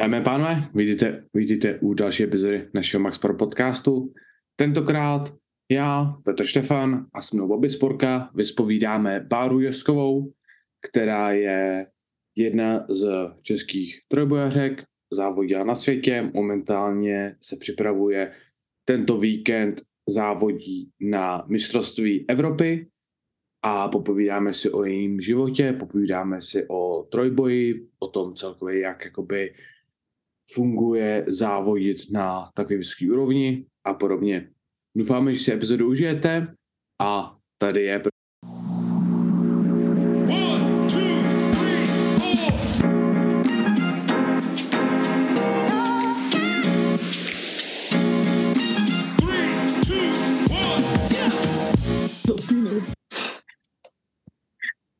Dámy a pánové, vítejte, vítejte u další epizody našeho Max Pro podcastu. Tentokrát já, Petr Štefan a s mnou Bobby Sporka vyspovídáme Báru Joskovou, která je jedna z českých trojbojařek, závodila na světě, momentálně se připravuje tento víkend závodí na mistrovství Evropy a popovídáme si o jejím životě, popovídáme si o trojboji, o tom celkově, jak jakoby funguje závodit na takové vysoké úrovni a podobně. Doufáme, že si epizodu užijete a tady je.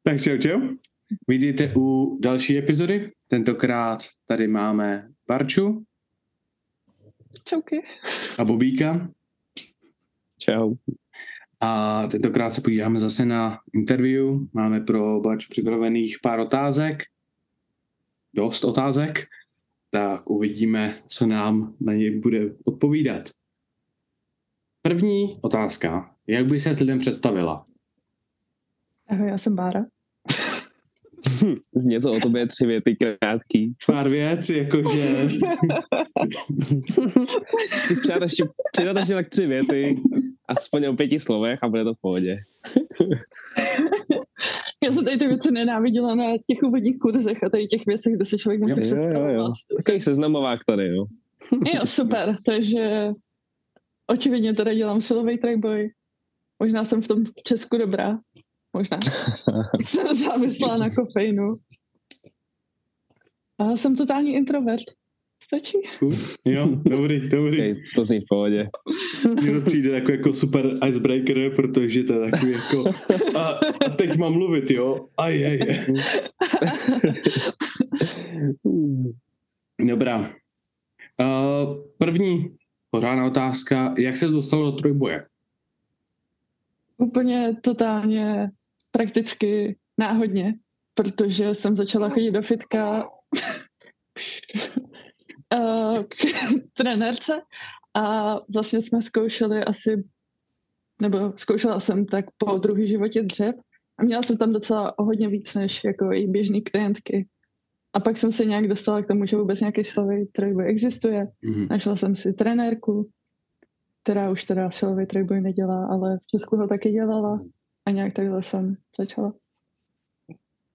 Tak čau, čau. Vítejte u další epizody. Tentokrát tady máme Barču Čauky. a Bobíka. Čau. A tentokrát se podíváme zase na interview. Máme pro Barču připravených pár otázek. Dost otázek. Tak uvidíme, co nám na ně bude odpovídat. První otázka. Jak by se s lidem představila? Ahoj, já jsem Bára. Něco o tobě, tři věty krátký. Pár věc, jakože... Ty přidat ještě, přidat ještě tak tři věty, aspoň o pěti slovech a bude to v pohodě. Já jsem tady ty věci nenáviděla na těch úvodních kurzech a tady těch věcech, kde se člověk musí Jo, jo, jo. představovat. Takový seznamovák tady, jo. Jo, super, takže očividně teda dělám silový trojboj. Možná jsem v tom v Česku dobrá. Možná. jsem závislá na kofeinu. A jsem totální introvert. Stačí? Jo, dobrý, dobrý. Okay, to zní v pohodě. Mně to přijde jako, jako super icebreaker, protože to je takový jako... A, a teď mám mluvit, jo? Aj, aj, aj. Dobrá. Uh, první pořádná otázka. Jak se dostalo do trojboje? Úplně totálně prakticky náhodně, protože jsem začala chodit do fitka eh, k trenérce a vlastně jsme zkoušeli asi, nebo zkoušela jsem tak po druhý životě dřep a měla jsem tam docela o hodně víc než jako i běžný klientky. A pak jsem se nějak dostala k tomu, že vůbec nějaký silový trojboj existuje. Mhm. Našla jsem si trenérku, která už teda silový trojboj nedělá, ale v Česku ho taky dělala a nějak takhle jsem začala.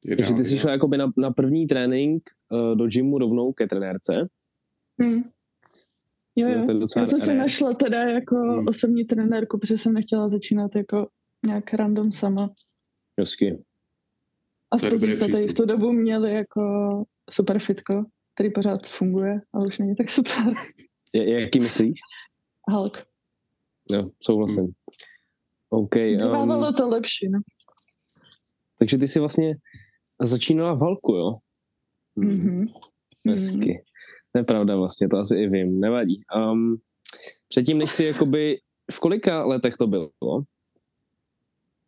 Takže ty jsi šla jakoby na, na první trénink uh, do gymu rovnou ke trenérce. Hmm. Jo, jo. To je docela Já jsem si našla teda jako Hmm. osobní trenérku, protože jsem nechtěla začínat jako nějak random sama. Hezky. A v jsme tady v tu dobu měli jako super fitko, který pořád funguje, ale už není tak super. Je, jaký myslíš? Hulk. Jo, souhlasím. OK. Dávalo Um, to lepší, no. takže ty jsi vlastně začínala v Halku, jo? Mhm. Hezky. To je pravda vlastně, to asi i vím, nevadí. Um, předtím, než si jakoby, v kolika letech to bylo?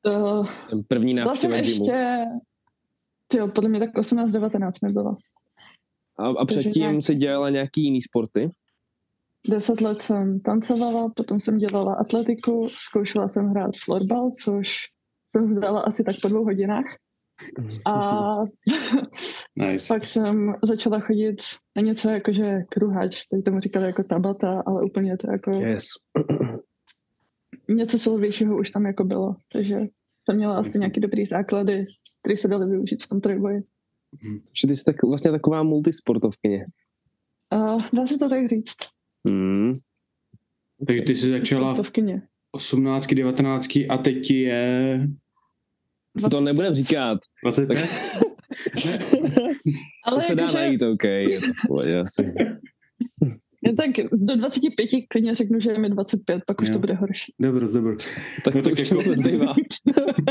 To, Ten první návštěva gymu. ještě, tyjo, podle mě tak 18-19 mi bylo. A, a předtím nějak- si dělala nějaký jiný sporty? Deset let jsem tancovala, potom jsem dělala atletiku, zkoušela jsem hrát florbal, což jsem zdala asi tak po dvou hodinách. A Nice. pak jsem začala chodit na něco jako, že kruhač, tady tomu říkali jako tabata, ale úplně to jako Yes. něco silovějšího už tam jako bylo. Takže jsem měla aspoň nějaký dobrý základy, které se daly využít v tom trojboji. Že ty jsi tak, vlastně taková multisportovkyně. A dá se to tak říct. Hmm. Takže ty jsi začala v Sportovkyně. 18, 19 a teď ti je To nebudem říkat. 25? Ale to se dá jakože- najít, OK. Je to v pohodě asi. Já tak do 25 klidně řeknu, že je mi 25, pak už Jo. to bude horší. Dobro, dobro. Tak No to tak už jako- jako... zbývá.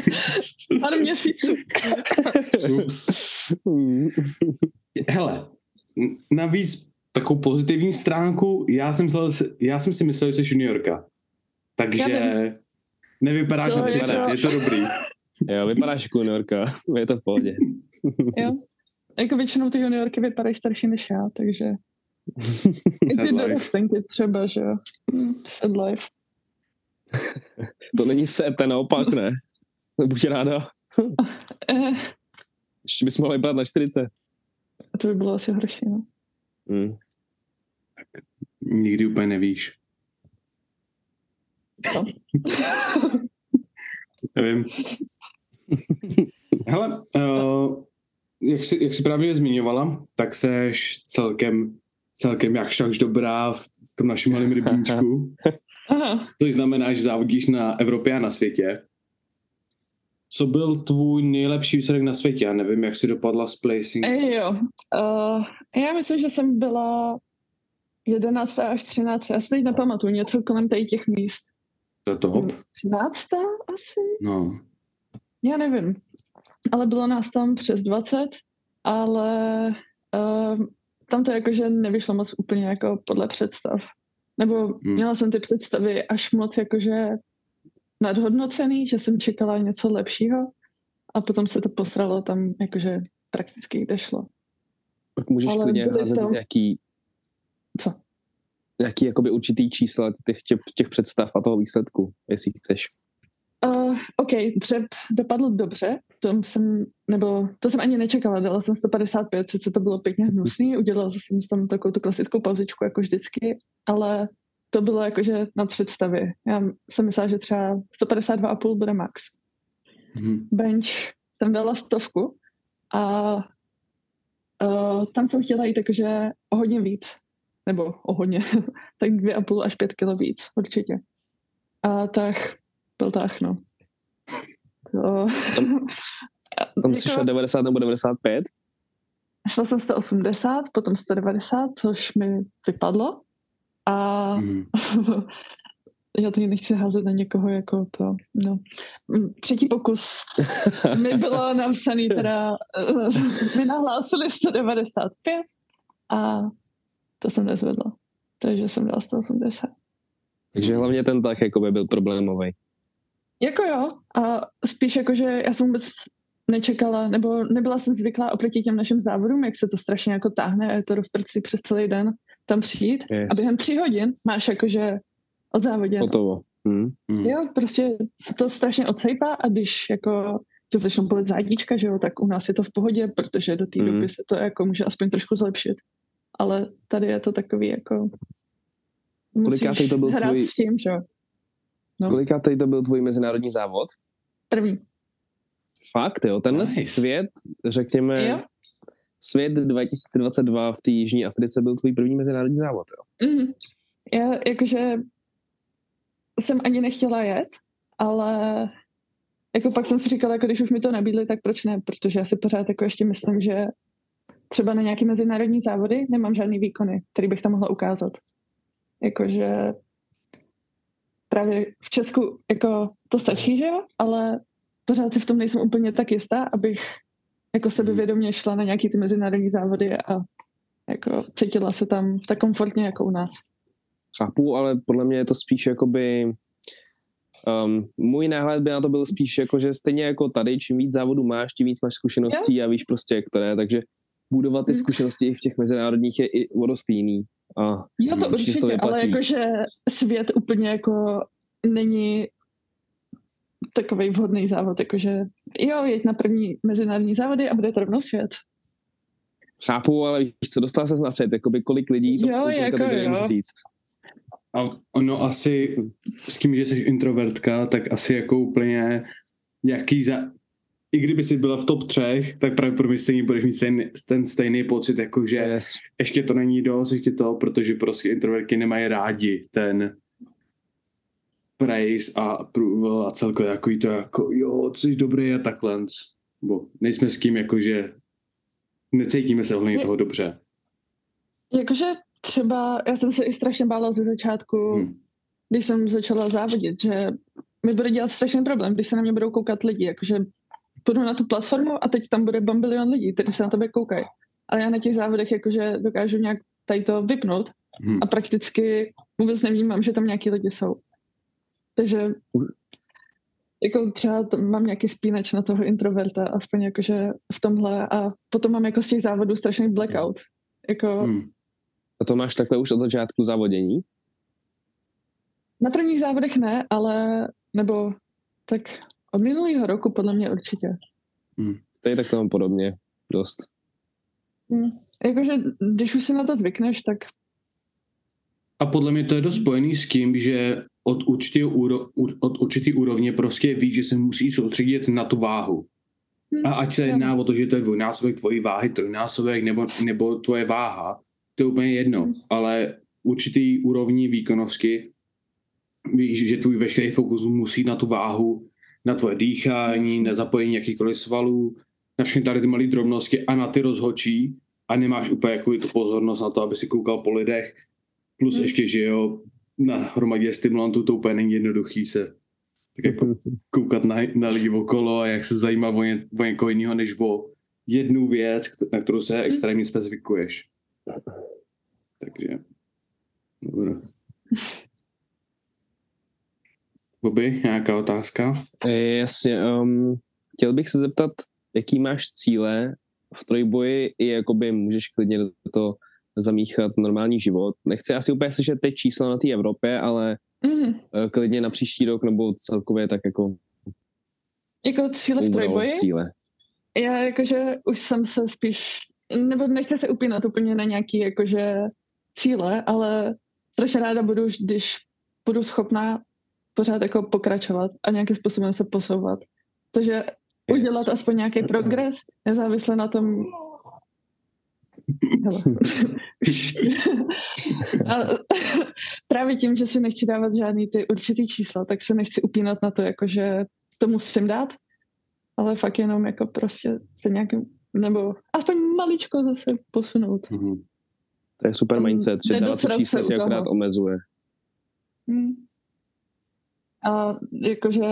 Pár měsíců. Ups. Hele, n- navíc takovou pozitivní stránku, já jsem, myslel, já jsem si myslel, že jsi juniorka. Takže Já nevypadáš na 30, jako- je to dobrý. jo, vypadáš jako juniorka. Je to v pohodě. Jo. Jako většinou ty juniorky vypadají starší než já, takže I Sad ty life. dorostenky třeba, že jo. Sad life. To není set, to je naopak, ne? Buď ráda. Eh, Ještě bys mohla vybrat na 40. to by bylo asi horší, no. Hmm. Nikdy úplně nevíš. Co? Nevím. Hele, uh, jak, jsi, jak jsi právě zmiňovala, tak seš celkem, celkem jakž takž dobrá v, v tom našem malém rybníčku, což znamená, že závodíš na Evropě a na světě. Co byl tvůj nejlepší výsledek na světě? Já nevím, jak jsi dopadla s placing. Jo. Uh, já myslím, že jsem byla 11. až 13. Já si teď nepamatuju, něco kolem tady těch míst. To je top. 13. asi? No. Já nevím. Ale bylo nás tam přes 20, ale uh, tam to jakože nevyšlo moc úplně jako podle představ. Nebo Hmm. měla jsem ty představy až moc jakože nadhodnocený, že jsem čekala něco lepšího a potom se to posralo tam jakože prakticky kde šlo. Tak můžeš Ale klidně házet tam- nějaký, Co? nějaký jakoby určitý čísla těch, těch, těch představ a toho výsledku, jestli chceš. Uh, OK, dřep dopadl dobře, to jsem, nebo to jsem ani nečekala, dala jsem 155, sice to bylo pěkně hnusný, udělala jsem tam takovou tu klasickou pauzičku jako vždycky, ale to bylo jakože na představě. Já jsem myslela, že třeba 152,5 bude max. Mhm. Bench jsem dala stovku a uh, tam jsem chtěla jít jakože o hodně víc, nebo o hodně, tak 2,5 až 5 kilo víc, určitě. A tak byl tah, no. To, Tam- Tam jsi šla 90 nebo 95? Šla jsem 180, potom 190, což mi vypadlo. A Mhm. já tady nechci házet na někoho jako to, no. Mm, Třetí pokus mi bylo napsaný teda, mi nahlásili 195 a to jsem nezvedla. Takže jsem dala 180. Takže hlavně ten tah jakoby byl problémový. Jako jo, a spíš jako, že já jsem vůbec nečekala, nebo nebyla jsem zvyklá oproti těm našim závodům, jak se to strašně jako táhne a je to rozprcí přes celý den tam přijít Yes. a během tří hodin máš jakože od závodě. Hotovo. Hm. Mhm. Jo, prostě se to strašně odsejpá a když jako tě začnou bolet zádíčka, že jo, tak u nás je to v pohodě, protože do té Mm. doby se to jako může aspoň trošku zlepšit. Ale tady je to takový jako Kolikátej musíš to byl hrát tvůj- s tím, že jo. No. Kolikátej to byl tvůj mezinárodní závod? První. Fakt, jo. Tenhle Nice. svět, řekněme, Jo? svět 2022 v té Jižní Africe byl tvůj první mezinárodní závod, jo. Mm. Já jakože jsem ani nechtěla jet, ale jako pak jsem si říkala, jako když už mi to nabídli, tak proč ne? Protože já si pořád jako ještě myslím, že třeba na nějaký mezinárodní závody nemám žádný výkony, který bych tam mohla ukázat. Jakože právě v Česku jako to stačí, že jo? Ale pořád si v tom nejsem úplně tak jistá, abych jako sebevědomě šla na nějaký ty mezinárodní závody a jako cítila se tam tak komfortně jako u nás. Chápu, ale podle mě je to spíš jakoby... Um, můj náhled by na to byl spíš jako, že stejně jako tady, čím víc závodů máš, tím víc máš zkušeností a víš prostě, jak to je, takže budovat ty Hmm. zkušenosti i v těch mezinárodních je i o dost jiný. A Jo, to určitě to ale jakože svět úplně jako není takový vhodný závod, jakože jo, jeď na první mezinárodní závody a bude to rovnou svět. chápu, ale víš co, dostala se na svět, jakoby kolik lidí, to Jo, jako to by jo. říct. A ono asi, s tím, že jsi introvertka, tak asi jako úplně jaký za... I kdyby si byla v top třech, tak pravděpodobně stejně budeš mít stejný, ten stejný pocit, jako že Yes. ještě to není dost, ještě to, protože prostě introvertky nemají rádi ten praise a approval a celkově takový to jako jo, ty jsi dobrý a takhle. Bo nejsme s kým jakože necítíme se ohledně Je- toho dobře. Jakože třeba, já jsem se i strašně bála ze začátku, Hm. když jsem začala závodit, že mi bude dělat strašný problém, když se na mě budou koukat lidi, jakože půjdu na tu platformu a teď tam bude bambilion lidí, kteří se na tebe koukají. Ale já na těch závodech jakože dokážu nějak tady to vypnout Hm. a prakticky vůbec nevnímám, že tam nějaký lidi jsou. Takže jako třeba mám nějaký spínač na toho introverta, aspoň jakože v tomhle a potom mám jako z těch závodů strašný blackout. Jako Hm. A to máš takhle už od začátku závodění? Na prvních závodech ne, ale nebo tak od minulého roku podle mě určitě. Tady tak to mám podobně dost. Hm. Jakože když už si na to zvykneš, tak A podle mě to je dost spojený s tím, že od určitý, úro, od určitý úrovně prostě víš, že se musí soustředit na tu váhu. hm, A ať se jedná o to, že to je dvojnásobek tvojí váhy, trojnásobek nebo, nebo tvoje váha, to je úplně jedno. Hmm. Ale určitý úrovni výkonnosti víš, že tvůj veškerý fokus musí na tu váhu, na tvoje dýchání, na zapojení jakýkoliv svalů, na všechny tady ty malé drobnosti a na ty rozhočí a nemáš úplně jako tu pozornost na to, aby si koukal po lidech. Plus Hmm. ještě, že jo, na hromadě stimulantů to úplně není jednoduchý se tak jako koukat na, na lidi okolo a jak se zajímá o, ně, o někoho jiného, než o jednu věc, na kterou se extrémně specifikuješ. Takže, dobré. Bobby, nějaká otázka? E, jasně, um, chtěl bych se zeptat, jaký máš cíle v trojboji i jakoby můžeš klidně do toho zamíchat normální život. Nechci asi úplně slyšet teď čísla na té Evropě, ale mm, eh, klidně na příští rok nebo celkově tak jako jako cíle v trojboji. cíle. Já jakože už jsem se spíš, nebo nechci se upínat úplně na nějaký jakože cíle, ale strašně ráda budu, když budu schopná pořád jako pokračovat a nějakým způsobem se posouvat. Takže yes. udělat aspoň nějaký progres, nezávisle na tom, Hele. a právě tím, že si nechci dávat žádný ty určitý čísla, tak se nechci upínat na to, jakože to musím dát, ale fakt jenom jako prostě se nějakým, nebo aspoň maličko zase posunout. Mhm. To je super Mm, mindset, že dávat čísla tě akorát omezuje. Hmm. A jakože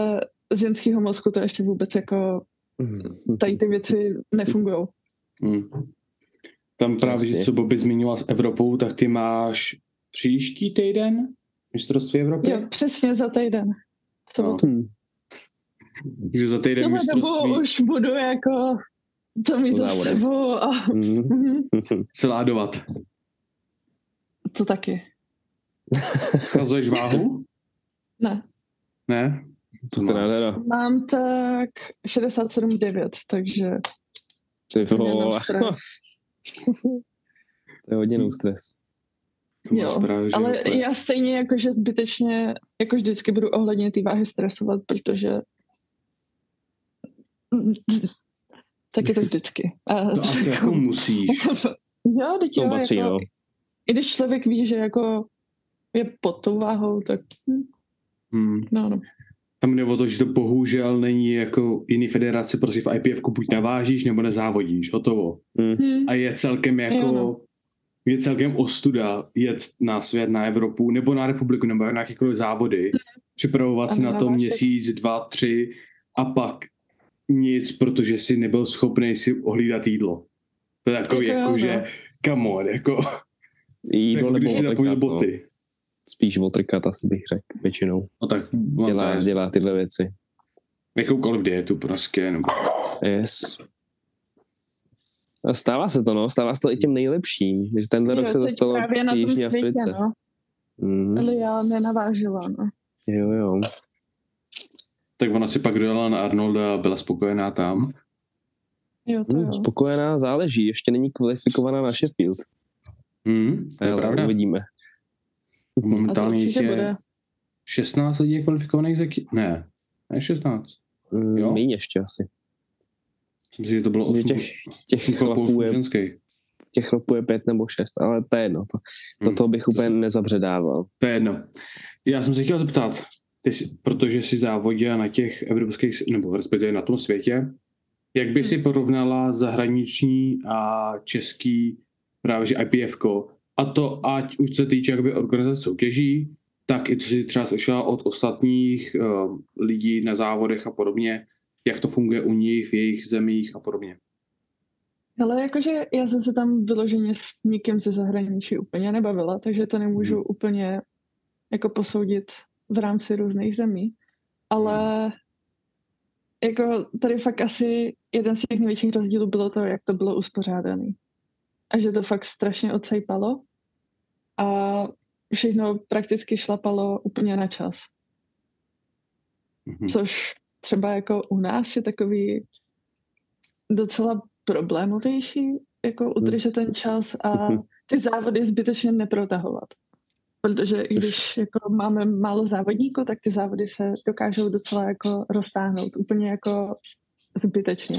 z ženského mozku to ještě vůbec jako tady ty věci nefungují. Mhm. Tam právě, že co Bobby zmiňoval s Evropou, tak ty máš příští týden mistrovství Evropy? Jo, přesně za týden. V sobotu. Hmm. Takže za týden Tohle dobu mistrovství už budu jako to mít za sebou a Hmm. Mhm, se ládovat. to taky. Schazuješ váhu? Ne, Ne? To nádhera. mám tak 67,9, takže Ty vole. To je hodně no stres. To máš Jo, právě, Ale úplně- já stejně jakože zbytečně, jako vždycky budu ohledně té váhy stresovat, protože tak je to vždycky. A To asi jako musíš. jo, teď To jo, patří, jako, no. i když člověk ví, že jako je pod tou váhou, tak hm, Hmm. no, no. Tam jde o to, že to bohužel není jako jiný federace, prostě v IPF buď navážíš nebo nezávodíš, hotovo. Hm, A je celkem jako, Jo, no. je celkem ostuda jet na svět, na Evropu, nebo na republiku, nebo na jakýkoliv závody, připravovat A se na to měsíc, dva, tři a pak nic, protože si nebyl schopný si ohlídat jídlo. To je takový, Jako jo, jako, no. že come on, jako, Jídlo jako nebo když si napojil otrkat, no. Spíš otrkat asi bych řekl většinou. No tak no, Dělá, je dělá tyhle věci. jakoukoliv dietu prostě, nebo Yes. A stává se to, no. Stává se to i těm nejlepším. Že tenhle Jo, rok se to teď stalo právě na v tom Jižní světě, Africe. no. Mm. Ale já nenavážila, no. Jo, jo. tak ona si pak dojela na Arnolda a byla spokojená tam. Jo, to Hmm, jo. spokojená záleží. Ještě není kvalifikovaná na Sheffield. Hmm, to je Ale pravda. Uvidíme. To Momentálně jich je bude. 16 lidí kvalifikovaných za ki- Ne, ne 16. Mm, Jo? Méně ještě asi. Myslím si, že to bylo Myslím, 8. že těch, těch, chlapů je, ženský. těch chlapů je pět nebo šest, ale to je jedno. To, do Hmm. toho bych úplně nezabředával. To je jedno. Já jsem se chtěl zeptat, ty jsi, protože jsi závodila na těch evropských, nebo respektive na tom světě, jak by Hmm. si porovnala zahraniční a český právě že IPF a to ať už se týče jakoby organizace soutěží, tak i co si třeba slyšela od ostatních uh, lidí na závodech a podobně, jak to funguje u nich, v jejich zemích a podobně. Ale jakože já jsem se tam vyloženě s nikým ze zahraničí úplně nebavila, takže to nemůžu Hmm. úplně jako posoudit v rámci různých zemí. Ale jako tady fakt asi jeden z těch největších rozdílů bylo to, jak to bylo uspořádané. A že to fakt strašně odsejpalo. a všechno prakticky šlapalo úplně na čas. Mhm. Což třeba jako u nás je takový docela problémovější, jako udržet ten čas a Mhm. ty závody zbytečně neprotahovat. Protože i když jako máme málo závodníků, tak ty závody se dokážou docela jako roztáhnout. Úplně jako zbytečně.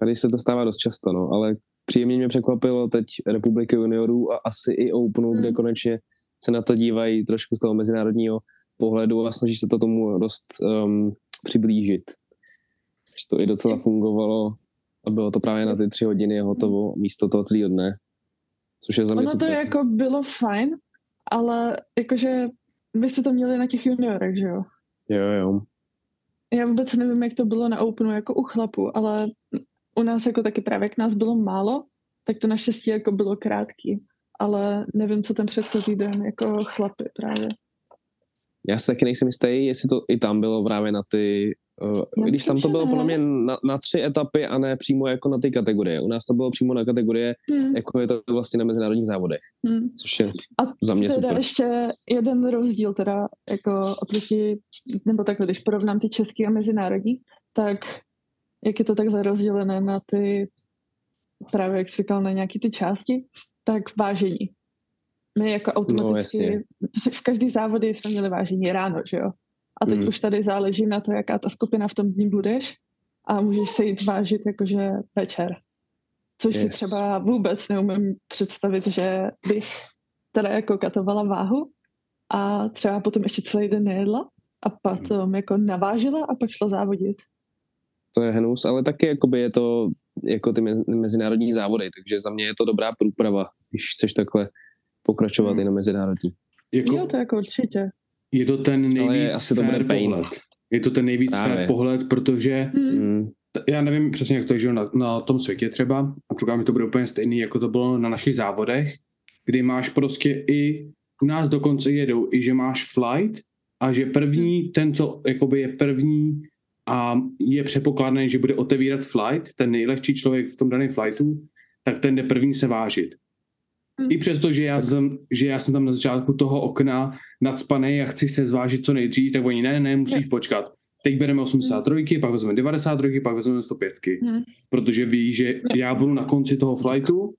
Tady se to stává dost často, no, ale příjemně mě překvapilo teď Republiky juniorů a asi i Openu, Hmm. kde konečně se na to dívají trošku z toho mezinárodního pohledu a snaží se to tomu dost um, přiblížit. Že to i docela fungovalo a bylo to právě na ty tři hodiny hotovo místo toho celého dne. Což je za mě Ono to super. jako bylo fajn, ale jakože byste to měli na těch juniorech, že jo? Jo, jo. Já vůbec nevím, jak to bylo na Openu jako u chlapů, ale u nás jako taky právě jak nás bylo málo, tak to naštěstí jako bylo krátký. Ale nevím, co ten předchozí den jako chlapy právě. Já si taky nejsem jistý, jestli to i tam bylo právě na ty, uh, když tam to bylo podle mě na, na tři etapy a ne přímo jako na ty kategorie. U nás to bylo přímo na kategorie, Hmm. jako je to vlastně na mezinárodních závodech, Hmm. což je A za mě teda super. ještě jeden rozdíl teda jako oproti, nebo takhle, když porovnám ty český a mezinárodní, tak jak je to takhle rozdělené na ty, právě jak jsi říkal, na nějaký ty části, tak vážení. My jako automaticky, jasně. v každý závody jsme měli vážení ráno, že jo? A teď Hmm. už tady záleží na to, jaká ta skupina v tom dní budeš a můžeš se jít vážit jakože večer. Což si Yes. třeba vůbec neumím představit, že bych teda jako katovala váhu a třeba potom ještě celý den nejedla a potom jako navážila a pak šla závodit. To je hnus, ale taky jakoby je to jako ty me- mezinárodní závody, takže za mě je to dobrá průprava, když chceš takhle pokračovat Hmm. i na mezinárodní. Jako, Jo, to jako určitě. je to ten nejvíc asi to bude pain. pohled. Je to ten nejvíc Právě. fair pohled, protože Hmm. Mm, t- já nevím přesně, jak to je že na, na tom světě třeba, a předpokládám, že to bude úplně stejný, jako to bylo na našich závodech, kdy máš prostě i, u nás dokonce jedou i, že máš flight a že první, ten, co jakoby je první a je předpokládaný, že bude otevírat flight, ten nejlehčí člověk v tom daném flightu, tak ten jde první se vážit. Hmm. I přesto, že já, jsem, že já jsem tam na začátku toho okna nadspaný a chci se zvážit co nejdřív, tak oni ne, ne, musíš počkat. Teď bereme 83, pak vezmeme 93, pak vezmeme 105. Hmm. Protože ví, že já budu na konci toho flightu,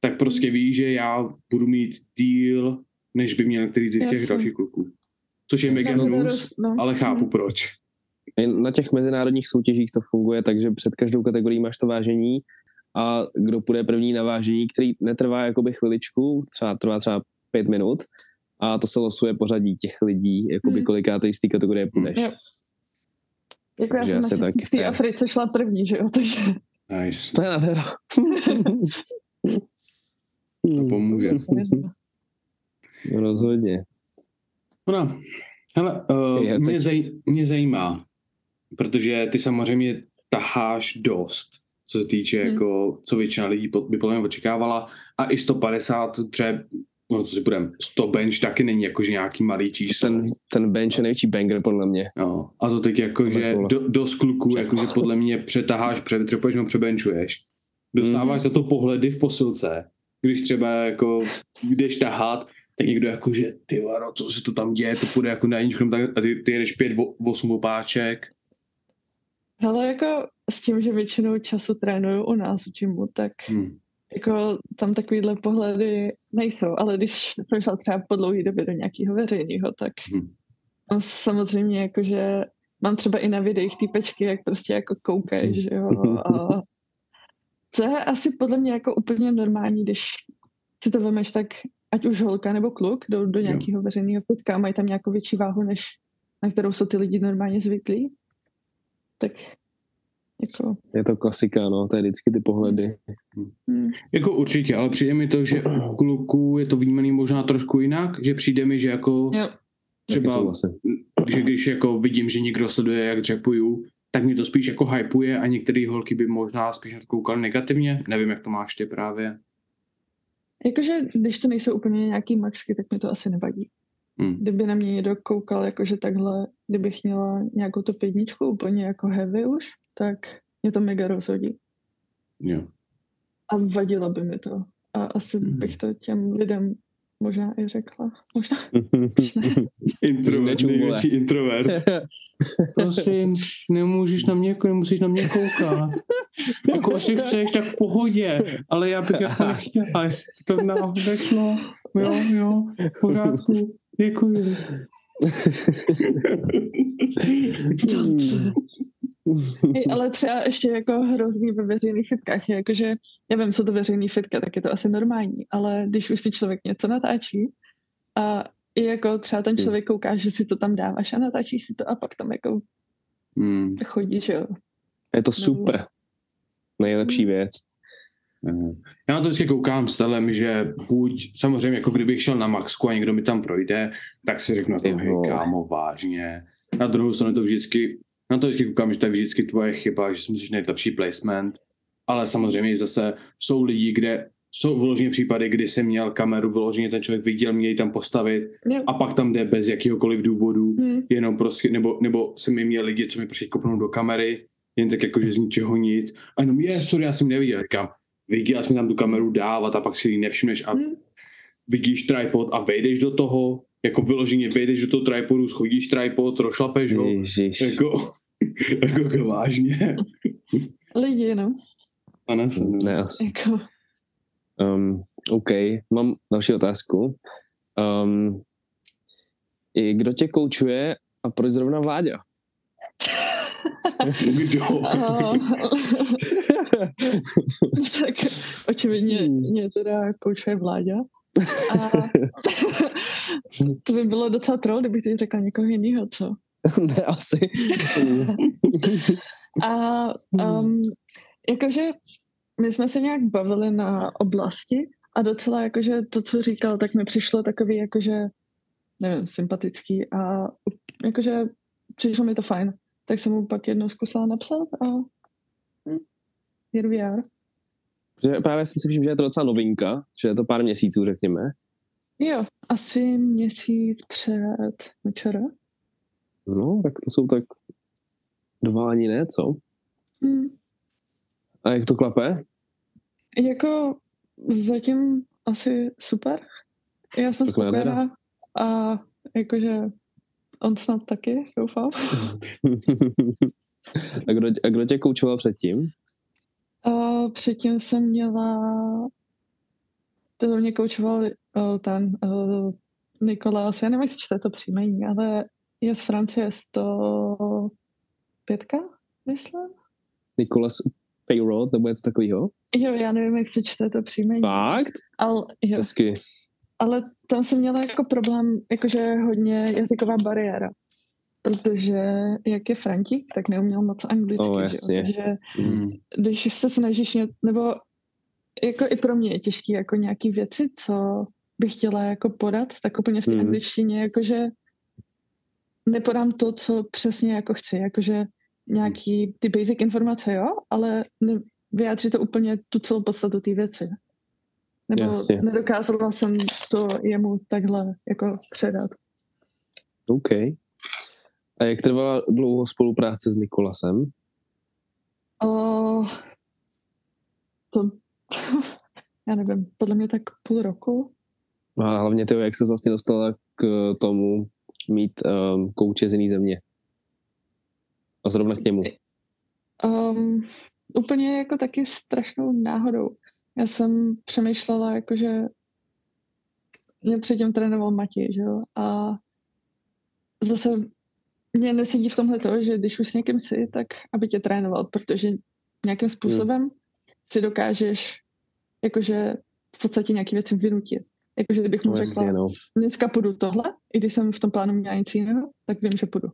tak prostě ví, že já budu mít díl, než by měl některý z těch dalších kluků. Což je mega no. ale chápu Hmm. proč. Na těch mezinárodních soutěžích to funguje, takže před každou kategorií máš to vážení a kdo půjde první na vážení, který netrvá jakoby chviličku, třeba trvá třeba pět minut a to se losuje pořadí těch lidí, jakoby Hmm. kolikátej z té kategorie půjdeš. Jo. Jako já jsem taky v té. Africe šla první, že jo, takže Nice. To je nádhera. To pomůže. Rozhodně. No, hele, uh, Je, mě, zaj, mě zajímá, protože ty samozřejmě taháš dost, co se týče, Hmm. jako, co většina lidí by podle mě očekávala, a i 150 dřeb, no co si budem, 100 bench taky není jakože nějaký malý číslo. Ten, ten bench je největší banger podle mě. No, a to teď jako, že Tohle. do, dost kluků, jakože podle mě přetaháš, přetřepuješ nebo přebenčuješ. Dostáváš za to pohledy v posilce, když třeba jako jdeš tahat, tak někdo jako, že ty varo, co se to tam děje, to půjde jako na ničem, tak a ty, ty jedeš pět, osm opáček. Hele, jako s tím, že většinou času trénuju u nás v gymu, tak Hm. jako tam takovýhle pohledy nejsou, ale když jsem šla třeba po dlouhé době do nějakého veřejného, tak Hm. no, samozřejmě jakože mám třeba i na videích týpečky, jak prostě jako koukají, že jo, a to je asi podle mě jako úplně normální, když si to vemeš tak, ať už holka nebo kluk, jdou do nějakého veřejného fitka a mají tam nějakou větší váhu, než na kterou jsou ty lidi normálně zvyklí, tak jako, Je to klasika, no, to je vždycky ty pohledy. hm, Jako určitě, ale přijde mi to, že u kluků je to vnímaný možná trošku jinak, že přijde mi, že jako jo, třeba, že když jako vidím, že někdo sleduje, jak dřepuju, tak mě to spíš jako hypuje a některé holky by možná spíš koukaly negativně. Nevím, jak to máš ty právě. Jakože, když to nejsou úplně nějaký maxky, tak mi to asi nevadí. Hm. Kdyby na mě někdo koukal, jakože takhle, kdybych měla nějakou tu pětničku úplně jako heavy už, tak mě to mega rozhodí. Jo. A vadilo by mi to. A asi Mhm. bych to těm lidem možná i řekla. Možná. Introvert, největší introvert. Prosím, nemůžeš na mě, jako nemusíš na mě koukat. Jako jestli chceš, tak v pohodě, ale já bych jako nechtěla, to náhodou šlo. Jo, jo, v pořádku, děkuji. Hej, ale třeba ještě jako hrozný ve veřejných fitkách je jakože, já vím, co to veřejný fitka, tak je to asi normální, ale když už si člověk něco natáčí a i jako třeba ten člověk kouká, že si to tam dáváš a natáčíš si to a pak tam jako Hmm. chodí, že jo. Je to super. Nejlepší věc. Já na to vždycky koukám s telem, že buď samozřejmě jako kdybych šel na Maxku a někdo mi tam projde, tak si řeknu, jako, hej, kámo, vážně. Na druhou stranu to vždycky, na to vždycky koukám, že to je vždycky tvoje chyba, že si musíš najít lepší placement, ale samozřejmě zase jsou lidi, kde jsou vyloženě případy, kdy jsem měl kameru, vyloženě ten člověk viděl mě ji tam postavit Jo. a pak tam jde bez jakýhokoliv důvodu, Hmm. jenom prostě, nebo, nebo jsem mi měl lidi, co mi prostě kopnou do kamery, jen tak jako, že z ničeho nic. A jenom, je, sorry, já jsem neviděl. Říkám, viděl jsi mi tam tu kameru dávat a pak si ji nevšimneš a Hmm. vidíš tripod a vejdeš do toho, jako vyloženě vejdeš do toho tripodu, schodíš tripod, rozšlapeš ho, Ježiš. jako, jako, jako vážně. Lidi, no. A ne, se, ne. Ne, asi. Jako, Um, OK, mám další otázku. Um, i kdo tě koučuje a proč zrovna Vláďa? Kdo? tak očividně Hmm. mě teda koučuje vládě. A to by bylo docela troll, kdybych teď řekla někoho jiného, co? ne, asi. A um, jakože my jsme se nějak bavili na oblasti a docela jakože to, co říkal, tak mi přišlo takový jakože, nevím, sympatický a jakože přišlo mi to fajn. Tak jsem mu pak jednou zkusila napsat a hm, here we are. Že právě jsem si všiml, že je to docela novinka, že je to pár měsíců, řekněme. Jo, asi měsíc před večera. No, tak to jsou tak dva ani ne, co? Hm. A jak to klape? Jako zatím asi super. Já jsem Tak spokojená a jakože on snad taky, doufám. a, kdo, a kdo tě koučoval předtím? A předtím jsem měla, to mě koučoval uh, ten uh, Nikolas, já nevím, jestli čte to příjmení, ale je z Francie 105, myslím. Nicolas Payroll, nebo něco takového? Jo, já nevím, jak se čte to příjmení. Fakt? Ale, jo. Hezky. Ale tam jsem měla jako problém, jakože hodně jazyková bariéra. Protože jak je Frantík, tak neuměl moc anglicky. O, že jo? jasně. Takže Hmm. když se snažíš, ně, nebo jako i pro mě je těžké jako nějaký věci, co bych chtěla jako podat, tak úplně v té Mhm. angličtině, jakože nepodám to, co přesně jako chci, jakože nějaký ty basic informace, jo, ale vyjádří to úplně tu celou podstatu té věci. Nebo Jasně. nedokázala jsem to jemu takhle jako předat. OK. A jak trvala dlouho spolupráce s Nikolasem? O, to, já nevím, podle mě tak půl roku. A hlavně ty, jak se vlastně dostala k tomu mít um, kouče z jiné země? A zrovna k němu. Um, úplně jako taky strašnou náhodou. Já jsem přemýšlela, jakože mě předtím trénoval Matěj, že jo, a zase mě nesedí v tomhle to, že když už s někým jsi, tak aby tě trénoval, protože nějakým způsobem si dokážeš jakože v podstatě nějaké věci vynutit. Jakože kdybych mu No, řekla, jasně, no. dneska půjdu tohle, i když jsem v tom plánu měla nic jiného, tak vím, že půjdu.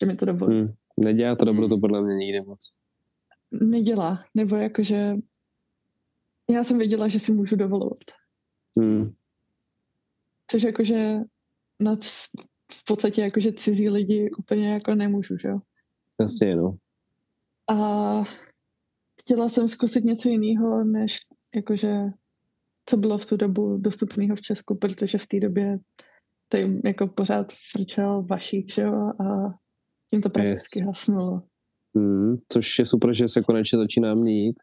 Že mi to dovolí. Hmm. Nedělá to dobro to podle mě nikdy moc. nedělá, nebo jakože já jsem věděla, že si můžu dovolovat. Hmm. Což jakože nad v podstatě jakože cizí lidi úplně jako nemůžu, že jo. Jasně, no. A chtěla jsem zkusit něco jiného, než jakože co bylo v tu dobu dostupného v Česku, protože v té době tady jako pořád frčel Vašík, že jo, a tím to prakticky Yes. hasnulo. Hmm. Což je super, že se konečně začíná měnit.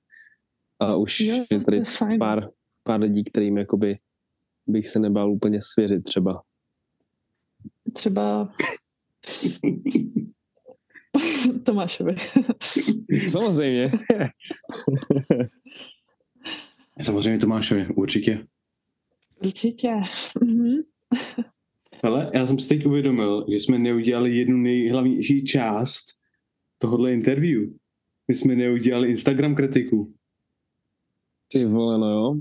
A už Jo, je tady je pár, pár lidí, kterým jakoby bych se nebál úplně svěřit třeba. Třeba Tomášovi. Samozřejmě. Samozřejmě Tomášovi, určitě. Určitě. Mhm. Ale já jsem si teď uvědomil, že jsme neudělali jednu nejhlavnější část tohohle interview. My jsme neudělali Instagram kritiku. Ty vole, no jo.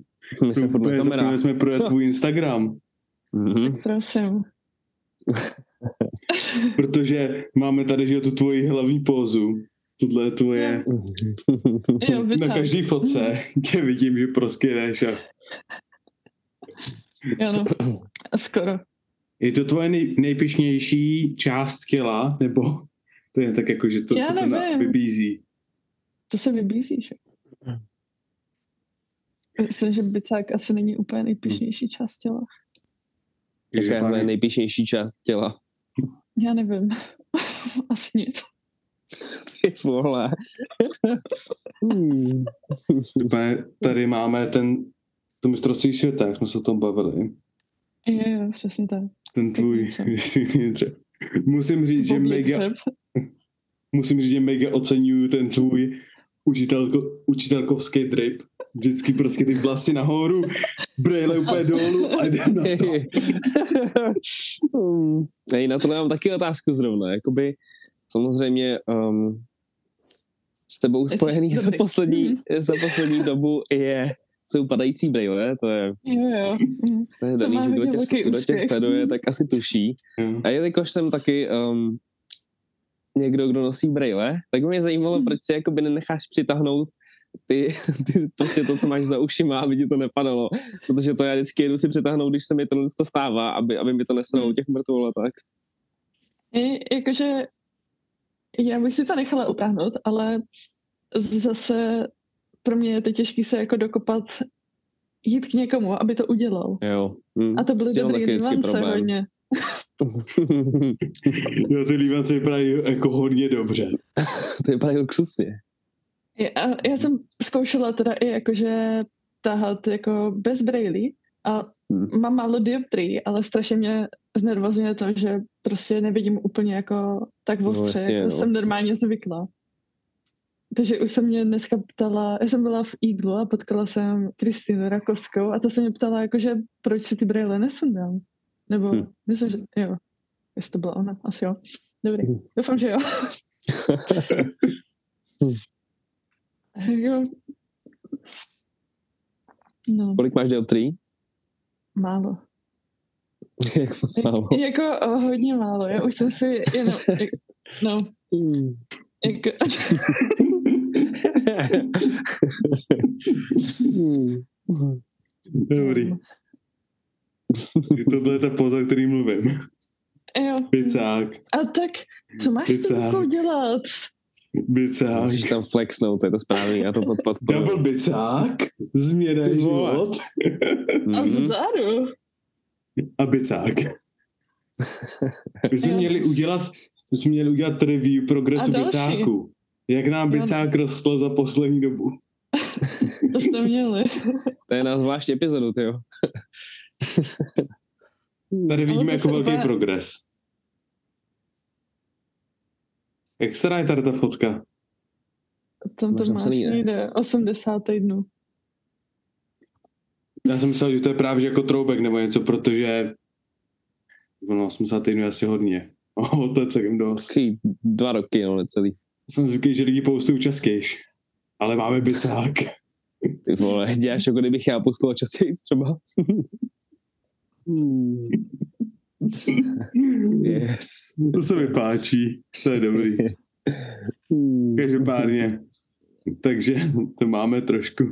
My se furt na Úplně kamerách. zapomněli jsme projet tvůj Instagram, Mhm. Prosím. protože máme tady že jo, tu tvoji hlavní pózu. Tohle je tvoje... Jo, Na každý fotce tě vidím, že proskyneš a Jo, no. Skoro. je to tvoje nej, nejpišnější část těla, nebo to je tak jako, že to, Já co to na, vybízí? To se vybízíš. Myslím, že bicák asi není úplně nejpišnější část těla. Takže Jaká je nejpíšnější část těla? Já nevím. asi nic. Ty vole. Hmm. Tady máme ten to mistrovství světa, jak jsme se o tom bavili. Jo, jo, přesně tak. Ten tvůj. Musím říct, že mega, musím říct, že mega oceňuju ten tvůj učitelko, učitelkovský drip. Vždycky prostě ty vlasy nahoru, brejle úplně dolů a jdem na to. Hmm. Ej, na to mám taky otázku zrovna. Jakoby samozřejmě um, s tebou spojený za poslední, Mhm. za poslední dobu je jsou padající brýle, to je, Jo, jo. Mhm. to je To daný, že kdo tě, kdo sleduje, tak asi tuší. Jo. A jelikož jsem taky um, někdo, kdo nosí brýle, tak mě zajímalo, Hmm. proč si jakoby nenecháš přitáhnout ty, ty, prostě to, co máš za ušima, aby ti to nepadalo. Protože to já vždycky jedu si přitáhnout, když se mi tohle to stává, aby, aby mi to nesralo Hmm. těch mrtvol a tak. Je, jakože já bych si to nechala utáhnout, ale zase pro mě je to těžké se jako dokopat jít k někomu, aby to udělal. Jo. Hm. A to byly dobrý nuance hodně. Jo, ty lívance vypadají jako hodně dobře. to je právě luxusně. Já, já jsem zkoušela teda i jakože tahat jako bez brailí a mám málo dioptrií, ale strašně mě znervozňuje to, že prostě nevidím úplně jako tak No, ostře, jasně, jako no. jsem normálně zvykla. Takže už se mě dneska ptala, já jsem byla v Eaglu a potkala jsem Kristýnu Rakovskou a ta se mě ptala, jakože proč si ty braille nesundám. Nebo, Hm. hmm. myslím, že jo, jestli to byla ona, asi jo. Dobrý, Hm. doufám, že jo. No, Kolik máš dioptrií? málo. Jak moc málo. Jako o, hodně málo, já už jsem si jenom, no, jako. Dobrý. Tohle je ta poza, o který mluvím. jo. Bicák, A tak, co máš s tou rukou dělat? Bicák. Musíš tam flexnout, to je to správný, já to pod- podporuji. Double bicák, změna život A Mhm. vzadu? a bicák. My jsme měli udělat, my jsme měli udělat review progresu A bicáku. Jak nám bicák rostl za poslední dobu. To jste měli. To je na zvlášť epizodu, ty jo. Tady vidíme jako velký úplně- progres. Jak stará je tady ta fotka? Tam to Máš máš někde 80 týdnů. Já jsem myslel, že to je právě že jako troubek nebo něco, protože ono 80 týdnů je asi hodně. Oh, to je celkem dost. Takový dva roky, no, necelý. Jsem zvyklý, že lidi postují častějš. Ale máme bicák. Ty vole, děláš jako kdybych já poslal častěji třeba. Hmm. yes. To se mi páčí. To je dobrý. Každopádně. Takže to máme trošku.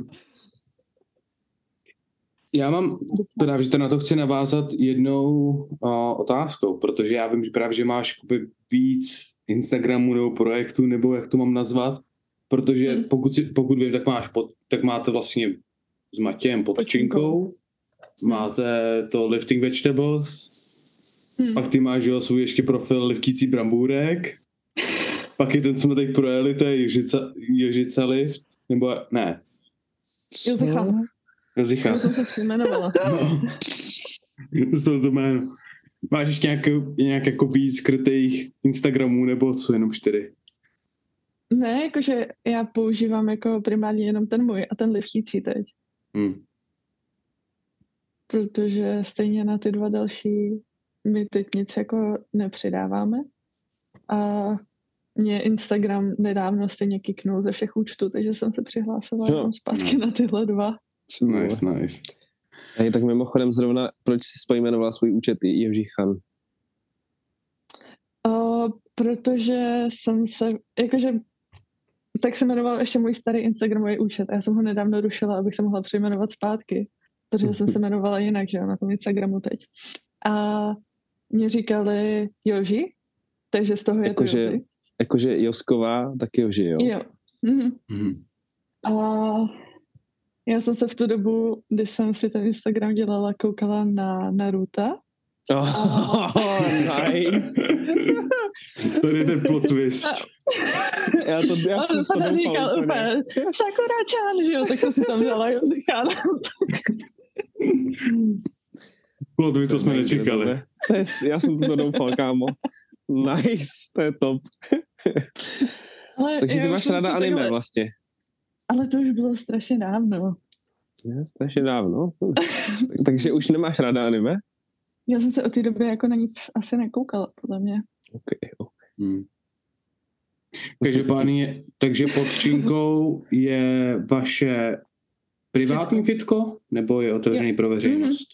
Já mám, právě, že to na to chci navázat jednou uh, otázkou, protože já vím, že právě, že máš jakoby, víc Instagramů nebo projektů, nebo jak to mám nazvat, protože Hmm. pokud, si, pokud vím, tak máš pod, tak máte vlastně s Matějem pod činkou, máte to Lifting Vegetables, Hmm. pak ty máš jo, svůj ještě profil Livkící brambůrek, pak je ten, co jsme teď projeli, to je Ježica, Ježica Lift, nebo ne, Josecha, Jozicha. to jsem se přejmenovala. No. To jméno. Máš ještě nějak, nějak jako víc skrytých Instagramů nebo co, jenom čtyři? Ne, jakože já používám jako primárně jenom ten můj a ten livtící teď. Hm. protože stejně na ty dva další my teď nic jako nepřidáváme. A mě Instagram nedávno stejně kiknul ze všech účtů, takže jsem se přihlásila Jo. jenom zpátky na tyhle dva. Nice, nice. Hej, tak mimochodem zrovna, proč jsi pojmenoval svůj účet Jevží Chan? Uh, protože jsem se, jakože tak se jmenoval ještě můj starý Instagramový účet a já jsem ho nedávno rušila, abych se mohla přejmenovat zpátky, protože jsem se jmenovala jinak, že jo, na tom Instagramu teď. A mě říkali Joži, takže z toho je to Jakože- Jozi. Jakože Josková, tak Joži, jo? Jo. Mhm. Mhm. A já jsem se v tu dobu, když jsem si ten Instagram dělala, koukala na Naruta. Oh, nice. Tady je ten plot twist. Já to, já on to doufal říkal úplně. úplně, Sakura-chan, že jo, tak jsem si tam dělala Jozichan. Plot co jsme nečekali. Je- Já jsem to doufal, kámo. Nice, to je top. Ale Takže ty máš ráda anime takhle- vlastně. Ale to už bylo strašně dávno. Je, strašně dávno. Takže už nemáš ráda anime? Já jsem se od té doby jako na nic asi nekoukala, podle mě. Okay. Hmm. Každopádně, takže pod činkou je vaše privátní fitko, nebo je otevřený pro veřejnost?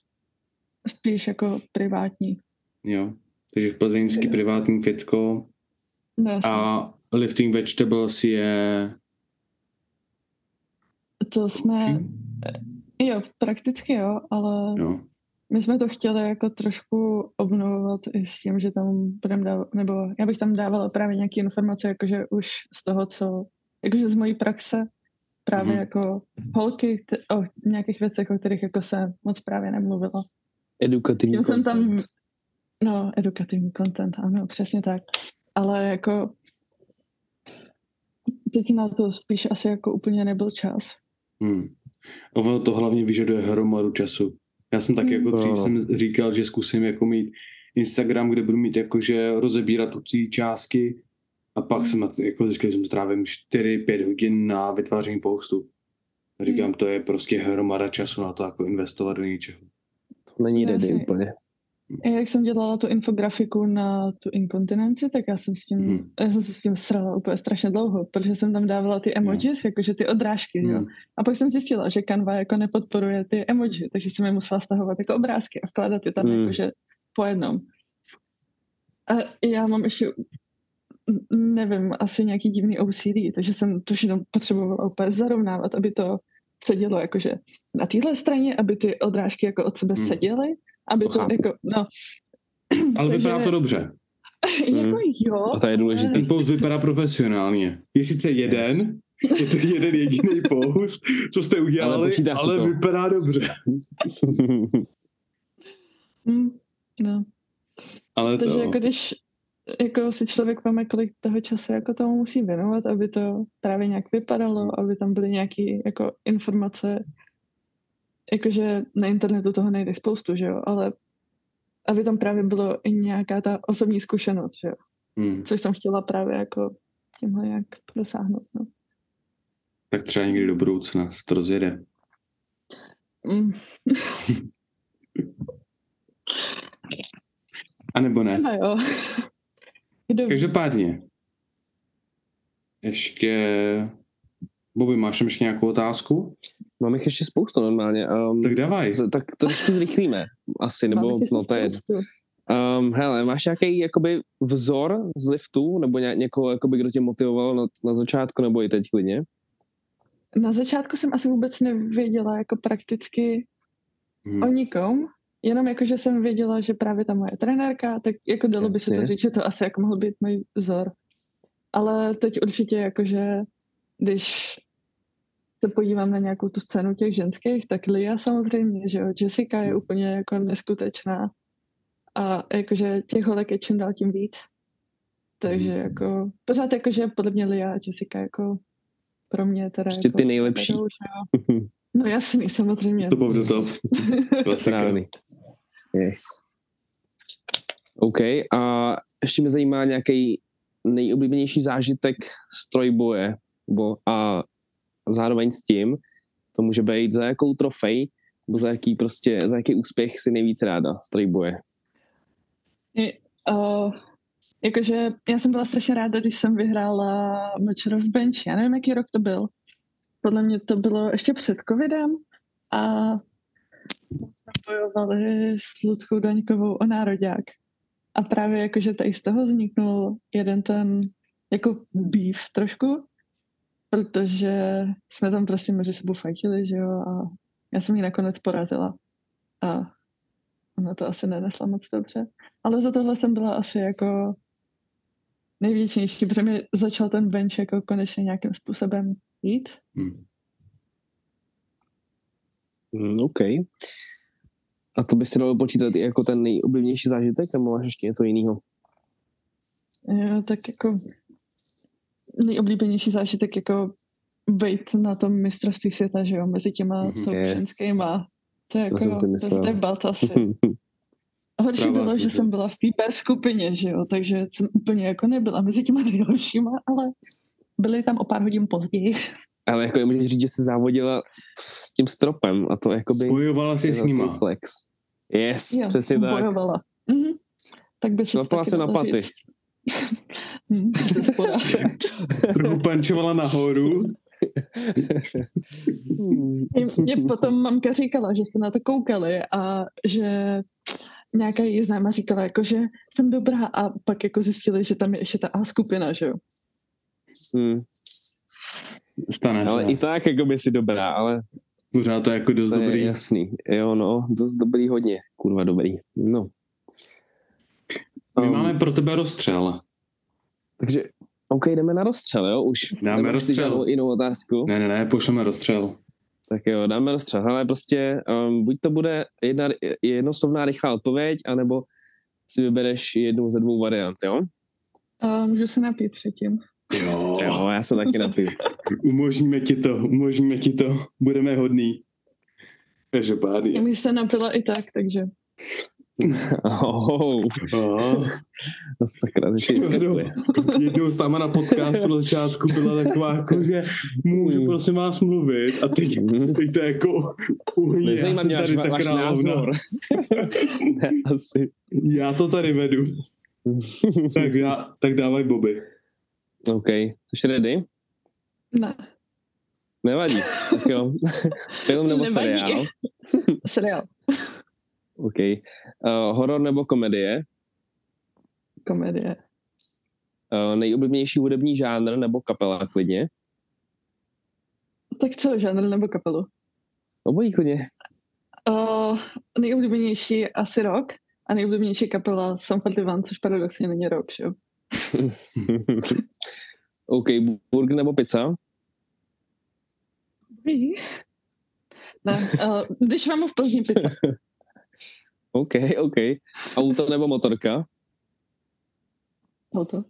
Spíš jako privátní. Jo. Takže v plzeňský Jo. privátní fitko No, a lifting vegetables je... to jsme, jo, prakticky jo, ale Jo. my jsme to chtěli jako trošku obnovovat i s tím, že tam budeme dávat, nebo já bych tam dávala právě nějaké informace, jakože už z toho, co, jakože z mojí praxe, právě Mhm. jako holky o nějakých věcech, o kterých jako se moc právě nemluvilo. Edukativní Tím jsem tam, content. no, edukativní content, ano, přesně tak. Ale jako teď na to spíš asi jako úplně nebyl čas. Hmm. Ono to hlavně vyžaduje hromadu času. Já jsem taky Hmm. jako dřív jsem říkal, že zkusím jako mít Instagram, kde budu mít jakože rozebírat určitý částky a pak Hmm. jsem jako zjistil, že jsem strávím 4-5 hodin na vytváření postu. A říkám, Hmm. to je prostě hromada času na to jako investovat do něčeho. Není ready si- úplně. Jak jsem dělala tu infografiku na tu inkontinenci, tak já jsem s tím, Mhm. já jsem se s tím srala úplně strašně dlouho, protože jsem tam dávala ty emojis, jakože ty odrážky, jo. Hmm. A pak jsem zjistila, že Canva jako nepodporuje ty emoji, takže jsem je musela stahovat jako obrázky a vkládat je tam Hmm. jakože po jednom. A já mám ještě, nevím, asi nějaký divný OCD, takže jsem to všechno potřebovala úplně zarovnávat, aby to sedělo jakože na téhle straně, aby ty odrážky jako od sebe Hmm. seděly, aby To to, jako, no. Ale Takže- vypadá to dobře. jako jo. A to je důležitý. Ten post vypadá profesionálně. Je sice jeden, je to jeden jediný post, co jste udělali, Ale ale to. vypadá dobře. Mm, no. Ale Takže to, jako když jako si člověk veme, kolik toho času jako tomu musí věnovat, aby to právě nějak vypadalo, aby tam byly nějaké jako informace, jakože na internetu toho nejde spoustu, že jo, ale aby tam právě bylo i nějaká ta osobní zkušenost, že jo, hmm. což jsem chtěla právě jako tímhle jak dosáhnout, no. tak třeba někdy do budoucna se to rozjede. Mm, A nebo ne. třeba jo. Kdo ví? Každopádně, ještě... Bobby, máš tam ještě nějakou otázku? Mám jich ještě spoustu normálně. Um, Tak dávaj. z- tak trošku zrychlíme asi, nebo no to je. Um, hele, máš nějaký jakoby vzor z liftu, nebo ně, někoho, jakoby, kdo tě motivoval na, na začátku, nebo i teď klidně? Na začátku jsem asi vůbec nevěděla jako prakticky Hmm. o nikom, jenom jako, že jsem věděla, že právě ta moje trenérka, tak jako dalo by se to říct, že to asi jako mohl být můj vzor. Ale teď určitě jakože, když se podívám na nějakou tu scénu těch ženských, tak Lia samozřejmě, že jo, Jessica je úplně jako neskutečná a jakože těch holek je čím dál tím víc. Takže Mhm. jako, pořád jakože podle mě Lia a Jessica jako pro mě teda Prostě jako ty nejlepší. vedou. No jasný, samozřejmě. To byl to. Správný. Yes. OK, a ještě mě zajímá nějaký nejoblíbenější zážitek z trojboje, bo a zároveň s tím, to může být za jakou trofej, nebo za jaký prostě, za jaký úspěch si nejvíc ráda z trojboje. Uh, jakože já jsem byla strašně ráda, když jsem vyhrála of Bench. Já nevím, jaký rok to byl. Podle mě to bylo ještě před covidem a bojovali s Ludskou Daňkovou o nároďák. A právě jakože tady z toho vzniknul jeden ten jako beef trošku, protože jsme tam prostě mezi sebou fajtili, že jo, a já jsem ji nakonec porazila. A ona to asi nenesla moc dobře. Ale za tohle jsem byla asi jako největšnější, protože mi začal ten bench jako konečně nějakým způsobem jít. Hm. Mm, OK. A to by se dalo počítat i jako ten nejoblíbenější zážitek, nebo máš ještě něco jiného? Jo, tak jako nejoblíbenější zážitek jako být na tom mistrovství světa, že jo, mezi těma Mhm. součenskýma. To je jako, to myslel. je debat asi. Horší Pravá bylo, že jsem byla v té skupině, že jo, takže jsem úplně jako nebyla mezi těma nejhoršíma, ale byli tam o pár hodin později. Ale jako můžeš říct, že jsi závodila s tím stropem a to jako by... Bojovala jsi s nima. Flex. Yes, Jo, přesně tak. bojovala. Mhm. Tak by se to Šlapala taky se na paty. Hm. Trochu pančovala nahoru. Mě, mě potom mamka říkala, že se na to koukali a že nějaká její známá říkala, jako, že jsem dobrá a pak jako zjistili, že tam je ještě ta A skupina, že jo. Hmm. Stane Ale se. i tak jako by si dobrá, ale Pořád to je jako dost to je dobrý. jasný. Jo, no, dost dobrý hodně. Kurva dobrý. No. My Um, máme pro tebe rozstřel. Takže, OK, jdeme na rozstřel, jo, už. Dáme si rozstřel. žádnou jinou otázku. Ne, ne, ne, pošleme rozstřel. Tak jo, dáme rozstřel. Ale prostě um, buď to bude jedna, jednoslovná rychlá odpověď, anebo si vybereš jednu ze dvou variant, jo? A můžu se napít předtím. Jo, Jo, já se taky napiju. umožníme ti to, umožníme ti to. Budeme hodný. Každopádně. Já bych se napila i tak, takže Oh, Oh. sakra, ty Jednou, jednou sama na podcastu na začátku byla taková, jako, že můžu prosím vás mluvit a teď, teď to je jako uhní, já jsem tady ta královna. názor. ne, asi. Já to tady vedu. tak, já, tak dávaj Bobby. OK, jsi ready? ne, Nevadí. Tak jo. Film nebo Nevadí. seriál? seriál, OK. Uh, horor nebo komedie? komedie, Uh, nejoblíbenější hudební žánr nebo kapela klidně? tak celý žánr nebo kapelu. Obojí klidně. Uh, nejoblíbenější asi rock a nejoblíbenější kapela Sam 41, což paradoxně není rock, že jo. OK, burger nebo pizza? Ne, uh, když vám v Plzni pizza. OK, OK. Auto nebo motorka? Auto.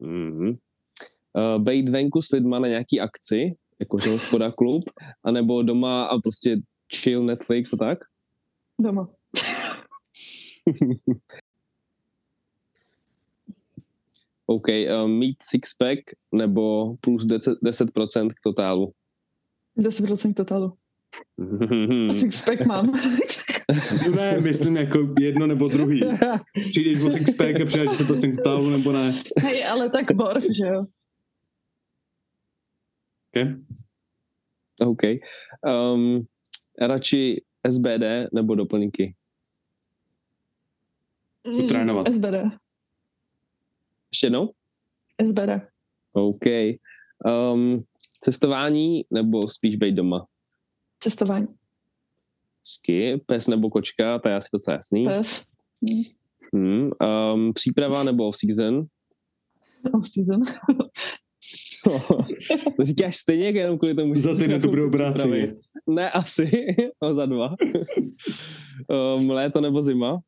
Mm-hmm. Uh, bejt venku s lidma na nějaký akci, jakože hospoda klub, anebo doma a prostě chill Netflix a tak? Doma. OK, uh, mít six-pack nebo plus 10%, 10% k totálu? 10% totalu. Hmm. A sixpack mám. No ne, myslím jako jedno nebo druhý. Přijdeš o sixpack a přijdeš se prostě k tálu nebo ne. Hej, ale tak borf, že jo. Okay? OK. Um, radši SBD nebo doplňky? Mm, trénovat. SBD. Ještě jednou? SBD. OK. Um, cestování nebo spíš být doma? Cestování. Ski, pes nebo kočka, to je asi docela jasný. Pes. Mm. Hmm. Um, příprava nebo off-season? Off-season. to říkáš stejně, jak jenom kvůli tomu, že Za to na obráceně. přípravy. Ne, asi. no, za dva. um, léto nebo zima?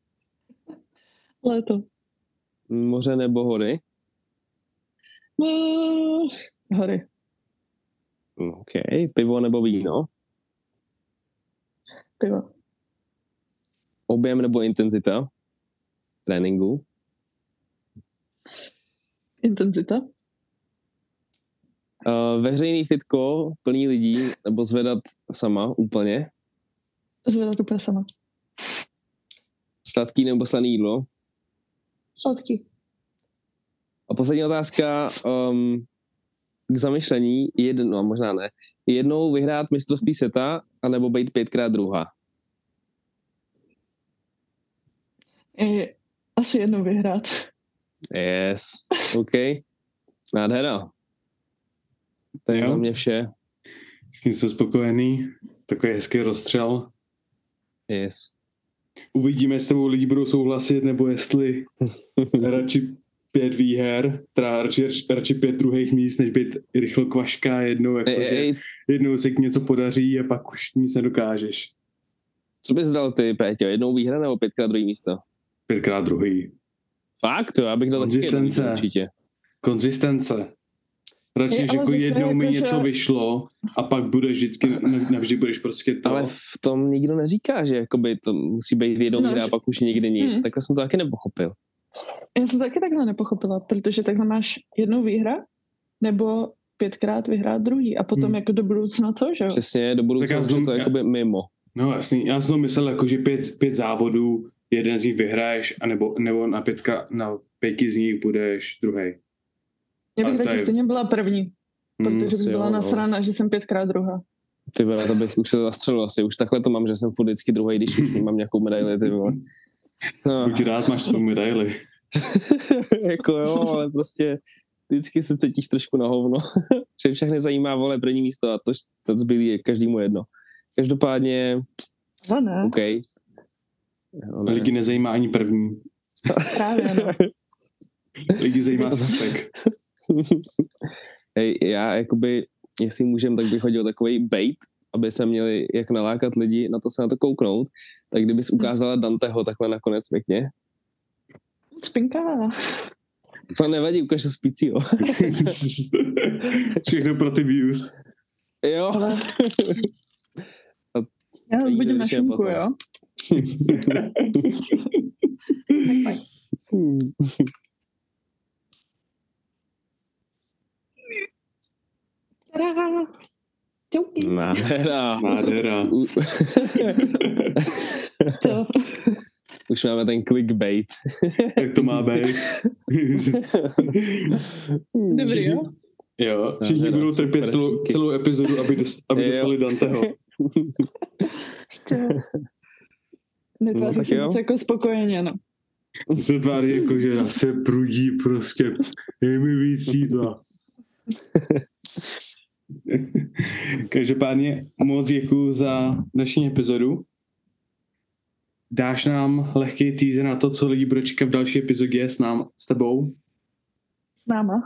Léto. Moře nebo hory? Uh, hory. OK. Pivo nebo víno? Pivo. objem nebo intenzita tréninku, Intenzita. uh, veřejný fitko, plný lidí, nebo zvedat sama úplně, Zvedat úplně sama. sladký nebo slaný jídlo. Sladký. A poslední otázka um, k zamyšlení, jedno, no, možná ne, jednou vyhrát mistrovství seta, anebo být pětkrát druhá. Asi jednou vyhrát. Yes, OK. Nádhera. To je Jo. za mě vše. S tím jsem spokojený. Takový hezký rozstřel. Yes. Uvidíme, jestli tebou lidi budou souhlasit, nebo jestli radši pět výher, teda radši, radši pět druhých míst, než být rychlo kvaška jednou, jako, Ej, že ej, jednou se k něco podaří a pak už nic nedokážeš. co bys dal ty, Péťo? Jednou výhra nebo pětkrát druhý místo? Pětkrát druhý. Fakt, to já bych dal taky jednou Konzistence. výhru, určitě. Konzistence. Radši, ale jako jednou mi něco že- vyšlo a pak budeš vždycky, navždy budeš prostě to. Ale v tom nikdo neříká, že jakoby to musí být jednou No, výhra a že- pak už nikdy nic. Hmm. Takhle jsem to taky nepochopil. Já jsem to taky takhle nepochopila, protože takhle máš jednou výhra, nebo pětkrát vyhrát druhý a potom Hmm. jako do budoucna to, že jo? Přesně, do budoucna já to já- jakoby mimo. No jasný, já jsem to myslel jako, že pět, pět závodů, jeden z nich vyhraješ, anebo, nebo na, pětka, na pěti z nich budeš druhý. Já bych to radši je- stejně byla první, Hmm, protože bych asi byla jo, no. nasrána, že jsem pětkrát druhá. Ty vole, to bych už se zastřelil asi. Už takhle to mám, že jsem furt vždycky druhý, když už mám nějakou medaili, ty vole. No, Buď rád, máš svou medaili. jako jo, ale prostě vždycky se cítíš trošku na hovno. že všechny zajímá, vole, první místo a to, to zbylý je každému jedno. Každopádně, Ale ne, OK. Jo, ne. Lidi nezajímá ani první. právě no. Lidi zajímá sextek. Hej, já jakoby, jestli můžem, tak bych hodil takový bait, aby se měli jak nalákat lidi na to se na to kouknout, tak kdybys ukázala Danteho takhle nakonec pěkně, Spinkavá. to nevadí, ukáž to spícího. Všechno pro ty views. jo. Já budím na šunku, jo? Čauky. Nádhera. Nádhera. To. Už máme ten clickbait. Jak to má být? Dobrý, jo? Jo, všichni Nádhera, budou trpět super. celou, celou epizodu, aby, dos, aby Jo. dostali Danteho. To. Netváří No, tak se moc jako spokojeně, no. To tváří jako, že zase prudí prostě. Dej mi víc jídla. Každopádně moc děkuji za dnešní epizodu. Dáš nám lehký teaser na to, co lidi budou čekat v další epizodě s, nám, s tebou? S náma.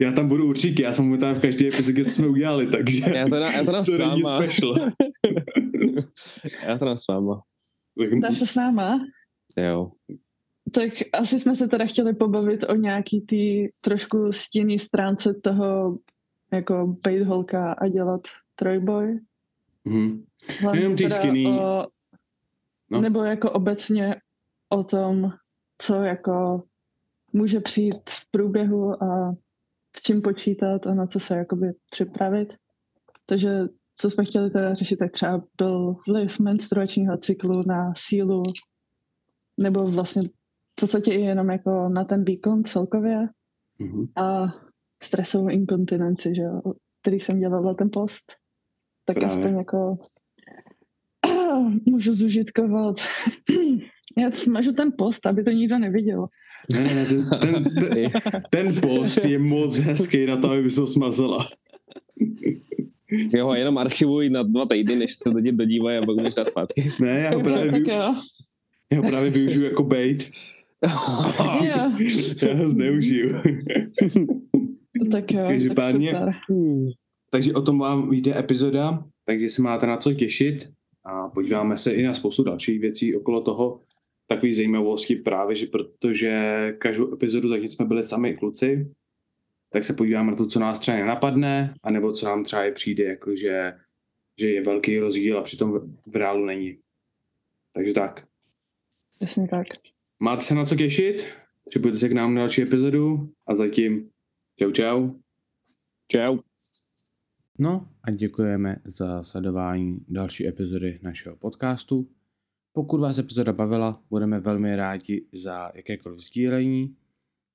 Já tam budu určitě, já jsem tam v každé epizodě, co jsme udělali, takže Já teda, já teda to s není váma. special. Já teda s váma. Dáš se s náma? Jo. Tak asi jsme se teda chtěli pobavit o nějaký ty trošku stinný stránce toho jako bejt holka a dělat trojboj. Ty teda skinny. O, No. Nebo jako obecně o tom, co jako může přijít v průběhu a s čím počítat a na co se jakoby připravit. Takže co jsme chtěli teda řešit, tak třeba byl vliv menstruačního cyklu na sílu, nebo vlastně v podstatě i jenom jako na ten výkon celkově Mhm. a stresovou inkontinenci, že jo, který jsem dělala ten post. Tak Právě. aspoň jako můžu zužitkovat. Já smažu ten post, aby to nikdo neviděl. Ne, ne, ten, ten, ten, ten post je moc hezký na to, aby se ho smazala. Jo, jenom archivuj na dva týdny, než se lidi dodívají a pak můžeš dát zpátky. Ne, já ho právě, tak vy, jo. já ho právě využiju jako bait. jo. Já ho zneužiju. Tak jo, Každopádně- tak super. Takže o tom vám vyjde epizoda, takže se máte na co těšit a podíváme se i na spoustu dalších věcí okolo toho. Takový zajímavosti právě, že protože každou epizodu zatím jsme byli sami kluci, tak se podíváme na to, co nás třeba nenapadne, anebo co nám třeba i přijde, jako že, že je velký rozdíl a přitom v- reálu není. Takže tak. Přesně tak. Máte se na co těšit? Připojďte se k nám na další epizodu a zatím čau čau. Čau. No a děkujeme za sledování další epizody našeho podcastu. Pokud vás epizoda bavila, budeme velmi rádi za jakékoliv sdílení.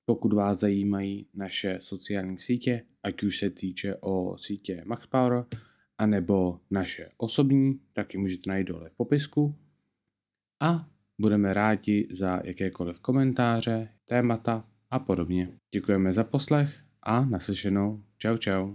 Pokud vás zajímají naše sociální sítě, ať už se týče o sítě MaxPower, anebo naše osobní, tak ji můžete najít dole v popisku. A budeme rádi za jakékoliv komentáře, témata a podobně. Děkujeme za poslech a naslyšenou. Čau čau.